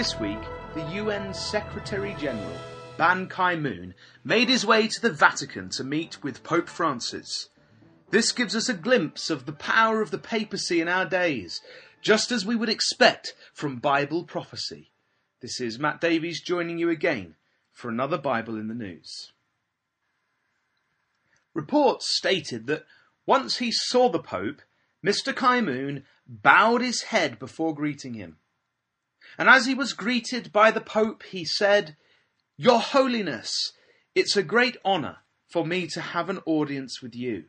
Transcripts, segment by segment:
This week, the UN Secretary General, Ban Ki moon, made his way to the Vatican to meet with Pope Francis. This gives us a glimpse of the power of the papacy in our days, just as we would expect from Bible prophecy. This is Matt Davies joining you again for another Bible in the News. Reports stated that once he saw the Pope, Mr. Ki moon bowed his head before greeting him. And as he was greeted by the Pope, he said, Your Holiness, it's a great honour for me to have an audience with you.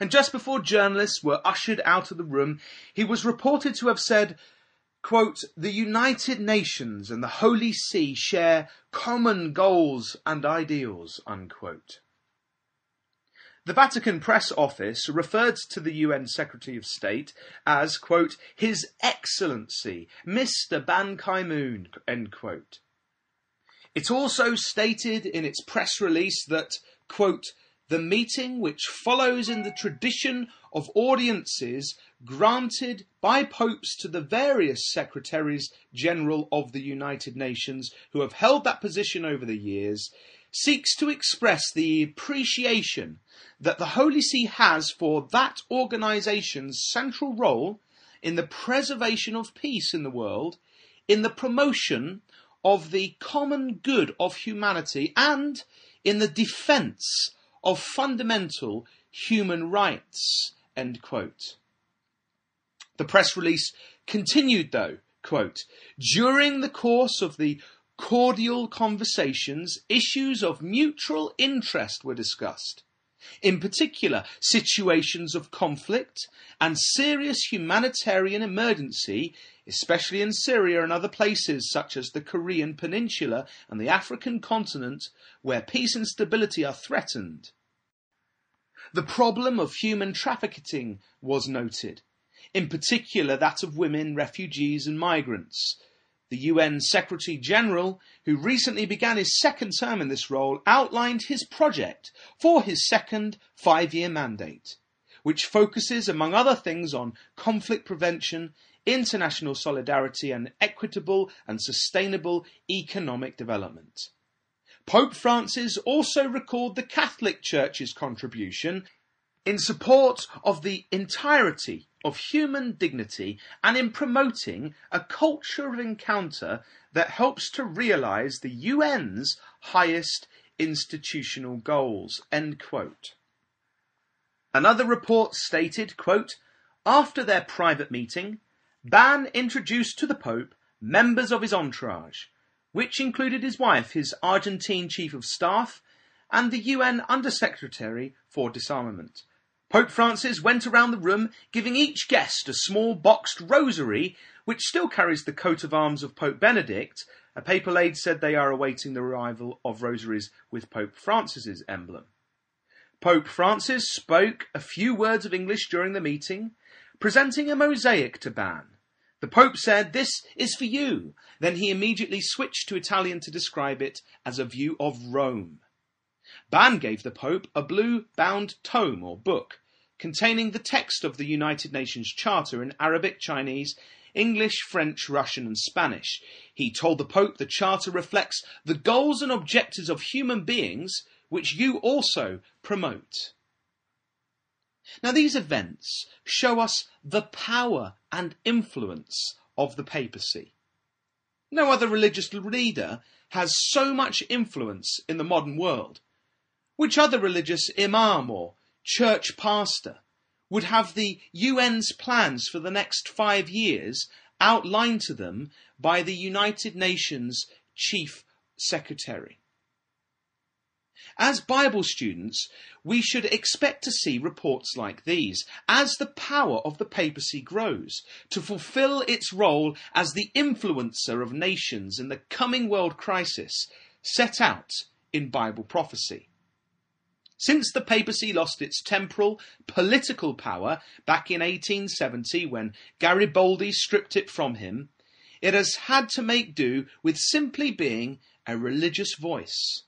And just before journalists were ushered out of the room, he was reported to have said, quote, The United Nations and the Holy See share common goals and ideals, unquote. The Vatican Press Office referred to the UN Secretary of State as, quote, His Excellency, Mr. Ban Ki moon, end quote. It also stated in its press release that, quote, the meeting which follows in the tradition of audiences granted by popes to the various secretaries general of the United Nations who have held that position over the years seeks to express the appreciation that the Holy See has for that organization's central role in the preservation of peace in the world, in the promotion of the common good of humanity, and in the defense of fundamental human rights. End quote. The press release continued though, quote, during the course of the cordial conversations, issues of mutual interest were discussed. In particular, situations of conflict and serious humanitarian emergency, especially in Syria and other places such as the Korean Peninsula and the African continent, where peace and stability are threatened. The problem of human trafficking was noted, in particular that of women, refugees, and migrants, the UN Secretary General, who recently began his second term in this role, outlined his project for his second five year mandate, which focuses, among other things, on conflict prevention, international solidarity, and equitable and sustainable economic development. Pope Francis also recalled the Catholic Church's contribution in support of the entirety of human dignity and in promoting a culture of encounter that helps to realize the UN's highest institutional goals. End quote. Another report stated, quote, after their private meeting, Ban introduced to the Pope members of his entourage, which included his wife, his Argentine Chief of Staff, and the UN Undersecretary for Disarmament, Pope Francis went around the room giving each guest a small boxed rosary, which still carries the coat of arms of Pope Benedict. A papal aide said they are awaiting the arrival of rosaries with Pope Francis's emblem. Pope Francis spoke a few words of English during the meeting, presenting a mosaic to Ban. The Pope said, This is for you. Then he immediately switched to Italian to describe it as a view of Rome. Ban gave the Pope a blue bound tome or book containing the text of the United Nations Charter in Arabic, Chinese, English, French, Russian, and Spanish. He told the Pope the Charter reflects the goals and objectives of human beings, which you also promote. Now, these events show us the power and influence of the papacy. No other religious leader has so much influence in the modern world which other religious imam or church pastor would have the UN's plans for the next five years outlined to them by the United Nations Chief Secretary? As Bible students, we should expect to see reports like these as the power of the papacy grows to fulfill its role as the influencer of nations in the coming world crisis set out in Bible prophecy. Since the papacy lost its temporal, political power back in 1870 when Garibaldi stripped it from him, it has had to make do with simply being a religious voice.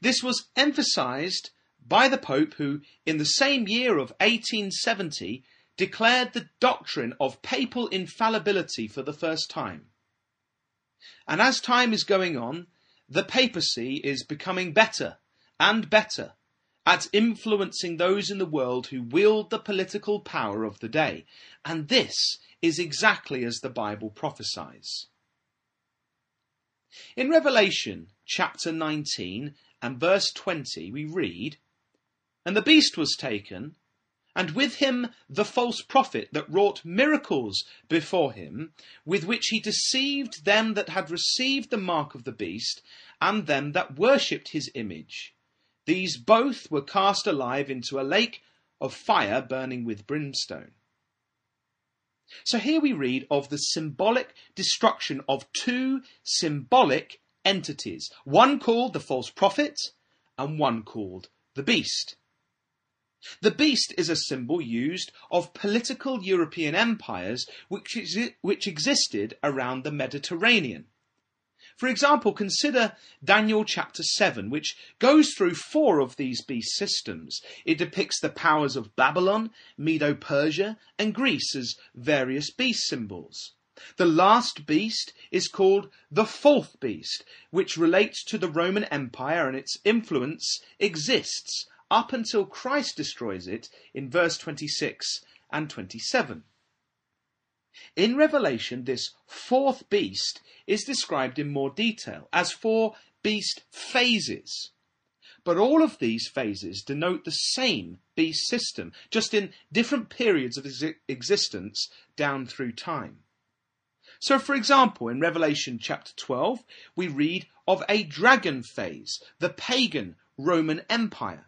This was emphasized by the Pope who, in the same year of 1870, declared the doctrine of papal infallibility for the first time. And as time is going on, the papacy is becoming better and better at influencing those in the world who wield the political power of the day. And this is exactly as the Bible prophesies. In Revelation chapter 19 and verse 20, we read, And the beast was taken, and with him the false prophet that wrought miracles before him, with which he deceived them that had received the mark of the beast, and them that worshipped his image. These both were cast alive into a lake of fire burning with brimstone. So here we read of the symbolic destruction of two symbolic entities, one called the false prophet and one called the beast. The beast is a symbol used of political European empires which, which existed around the Mediterranean. For example, consider Daniel chapter 7, which goes through four of these beast systems. It depicts the powers of Babylon, Medo Persia, and Greece as various beast symbols. The last beast is called the fourth beast, which relates to the Roman Empire and its influence exists up until Christ destroys it in verse 26 and 27. In Revelation, this fourth beast is described in more detail as four beast phases. But all of these phases denote the same beast system, just in different periods of ex- existence down through time. So, for example, in Revelation chapter 12, we read of a dragon phase, the pagan Roman Empire.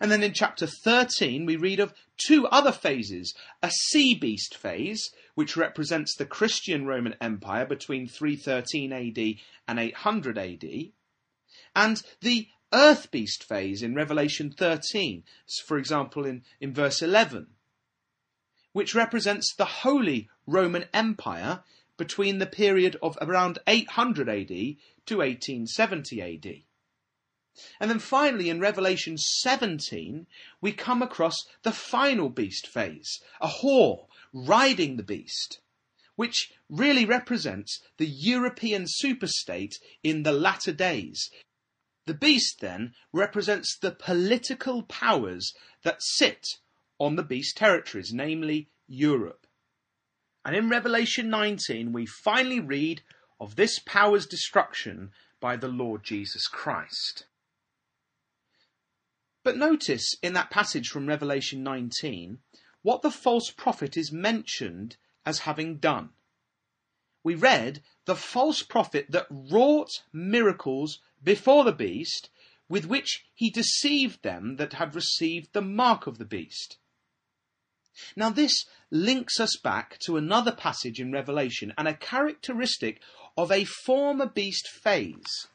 And then in chapter 13, we read of two other phases a sea beast phase, which represents the Christian Roman Empire between 313 AD and 800 AD, and the earth beast phase in Revelation 13, for example, in, in verse 11, which represents the Holy Roman Empire between the period of around 800 AD to 1870 AD. And then finally, in Revelation 17, we come across the final beast phase, a whore riding the beast, which really represents the European superstate in the latter days. The beast then represents the political powers that sit on the beast territories, namely Europe. And in Revelation 19, we finally read of this power's destruction by the Lord Jesus Christ. But notice in that passage from Revelation 19 what the false prophet is mentioned as having done. We read the false prophet that wrought miracles before the beast, with which he deceived them that had received the mark of the beast. Now, this links us back to another passage in Revelation and a characteristic of a former beast phase.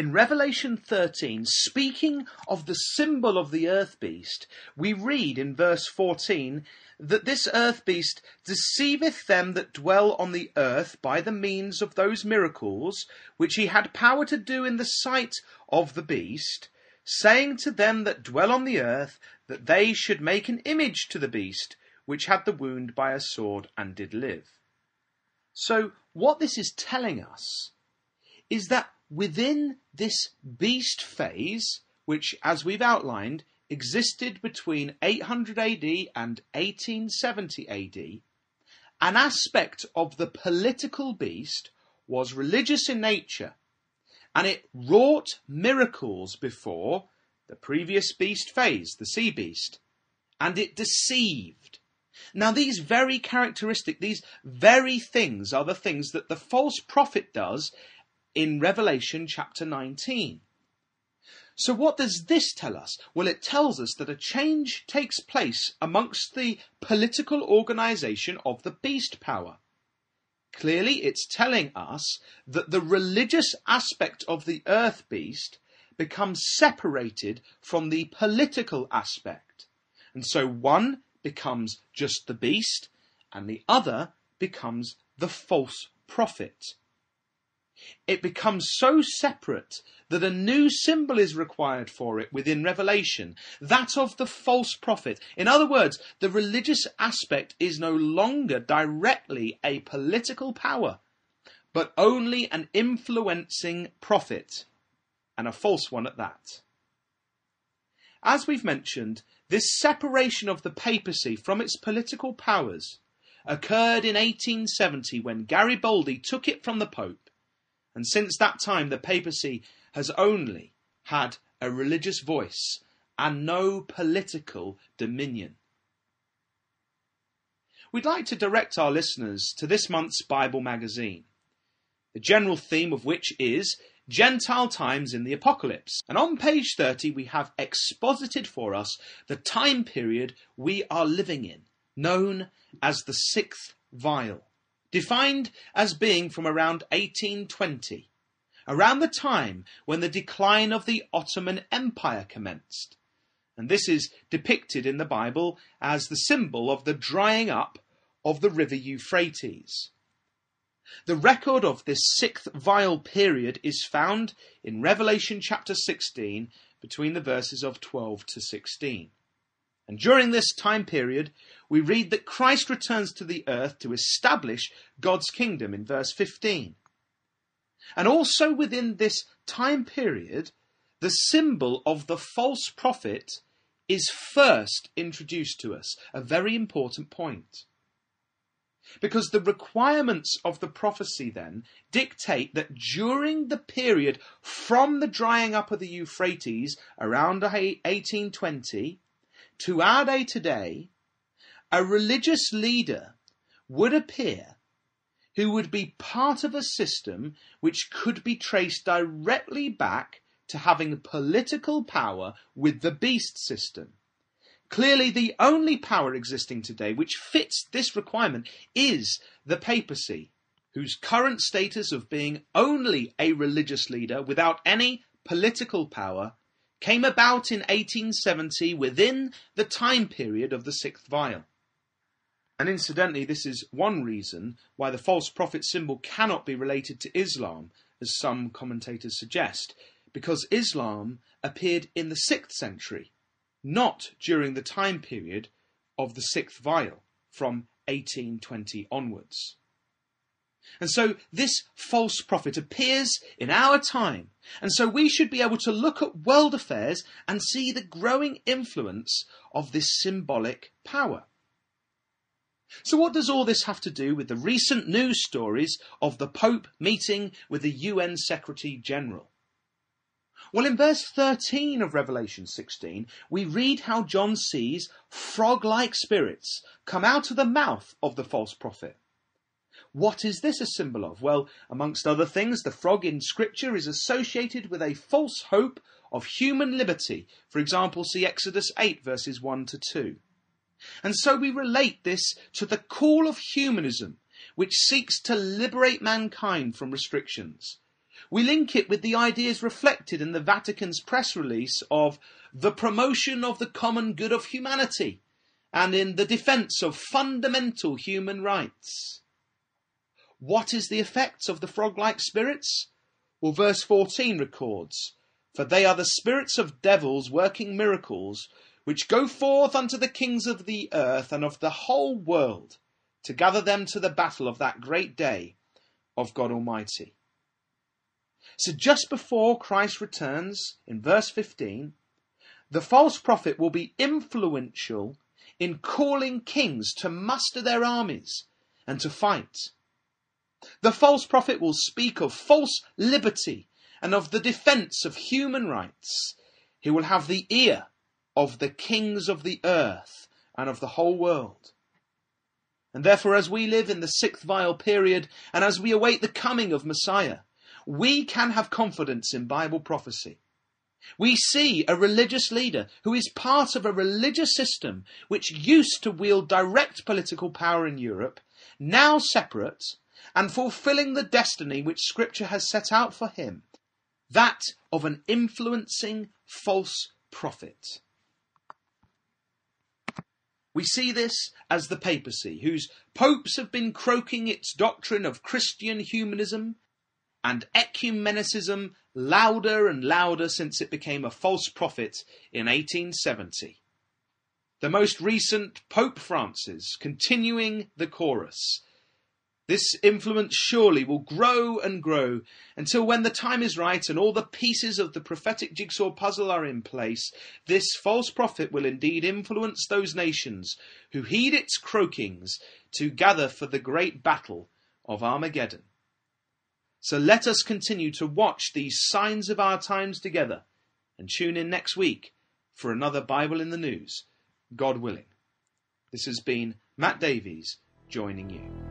In Revelation 13, speaking of the symbol of the earth beast, we read in verse 14 that this earth beast deceiveth them that dwell on the earth by the means of those miracles which he had power to do in the sight of the beast, saying to them that dwell on the earth that they should make an image to the beast which had the wound by a sword and did live. So, what this is telling us is that within this beast phase, which, as we've outlined, existed between 800 AD and 1870 AD, an aspect of the political beast was religious in nature, and it wrought miracles before the previous beast phase, the sea beast, and it deceived. Now, these very characteristic, these very things are the things that the false prophet does in Revelation chapter 19. So, what does this tell us? Well, it tells us that a change takes place amongst the political organization of the beast power. Clearly, it's telling us that the religious aspect of the earth beast becomes separated from the political aspect. And so one becomes just the beast, and the other becomes the false prophet. It becomes so separate that a new symbol is required for it within Revelation, that of the false prophet. In other words, the religious aspect is no longer directly a political power, but only an influencing prophet, and a false one at that. As we've mentioned, this separation of the papacy from its political powers occurred in 1870 when Garibaldi took it from the Pope, and since that time the papacy has only had a religious voice and no political dominion. We'd like to direct our listeners to this month's Bible magazine, the general theme of which is Gentile times in the Apocalypse. And on page 30, we have exposited for us the time period we are living in, known as the sixth vial, defined as being from around 1820, around the time when the decline of the Ottoman Empire commenced. And this is depicted in the Bible as the symbol of the drying up of the river Euphrates. The record of this sixth vial period is found in Revelation chapter 16 between the verses of 12 to 16. And during this time period, we read that Christ returns to the earth to establish God's kingdom in verse 15. And also within this time period, the symbol of the false prophet is first introduced to us, a very important point. Because the requirements of the prophecy then dictate that during the period from the drying up of the Euphrates around 1820 to our day today, a religious leader would appear who would be part of a system which could be traced directly back to having political power with the beast system. Clearly, the only power existing today which fits this requirement is the papacy, whose current status of being only a religious leader without any political power came about in 1870 within the time period of the sixth vial. And incidentally, this is one reason why the false prophet symbol cannot be related to Islam, as some commentators suggest, because Islam appeared in the sixth century not during the time period of the sixth vial from 1820 onwards. And so this false prophet appears in our time. And so we should be able to look at world affairs and see the growing influence of this symbolic power. So what does all this have to do with the recent news stories of the Pope meeting with the UN Secretary General? Well, in verse 13 of Revelation 16, we read how John sees frog like spirits come out of the mouth of the false prophet. What is this a symbol of? Well, amongst other things, the frog in Scripture is associated with a false hope of human liberty. For example, see Exodus 8, verses 1 to 2. And so we relate this to the call of humanism, which seeks to liberate mankind from restrictions. We link it with the ideas reflected in the Vatican's press release of the promotion of the common good of humanity and in the defense of fundamental human rights. What is the effect of the frog like spirits? Well, verse 14 records, For they are the spirits of devils working miracles, which go forth unto the kings of the earth and of the whole world, to gather them to the battle of that great day of God Almighty. So just before Christ returns, in verse 15, the false prophet will be influential in calling kings to muster their armies and to fight. The false prophet will speak of false liberty and of the defense of human rights. He will have the ear of the kings of the earth and of the whole world. And therefore, as we live in the sixth vial period and as we await the coming of Messiah, we can have confidence in Bible prophecy. We see a religious leader who is part of a religious system which used to wield direct political power in Europe, now separate and fulfilling the destiny which Scripture has set out for him, that of an influencing false prophet. We see this as the papacy, whose popes have been croaking its doctrine of Christian humanism and ecumenicism louder and louder since it became a false prophet in 1870. The most recent Pope Francis continuing the chorus. This influence surely will grow and grow until when the time is right and all the pieces of the prophetic jigsaw puzzle are in place, this false prophet will indeed influence those nations who heed its croakings to gather for the great battle of Armageddon. So let us continue to watch these signs of our times together and tune in next week for another Bible in the News, God willing. This has been Matt Davies joining you.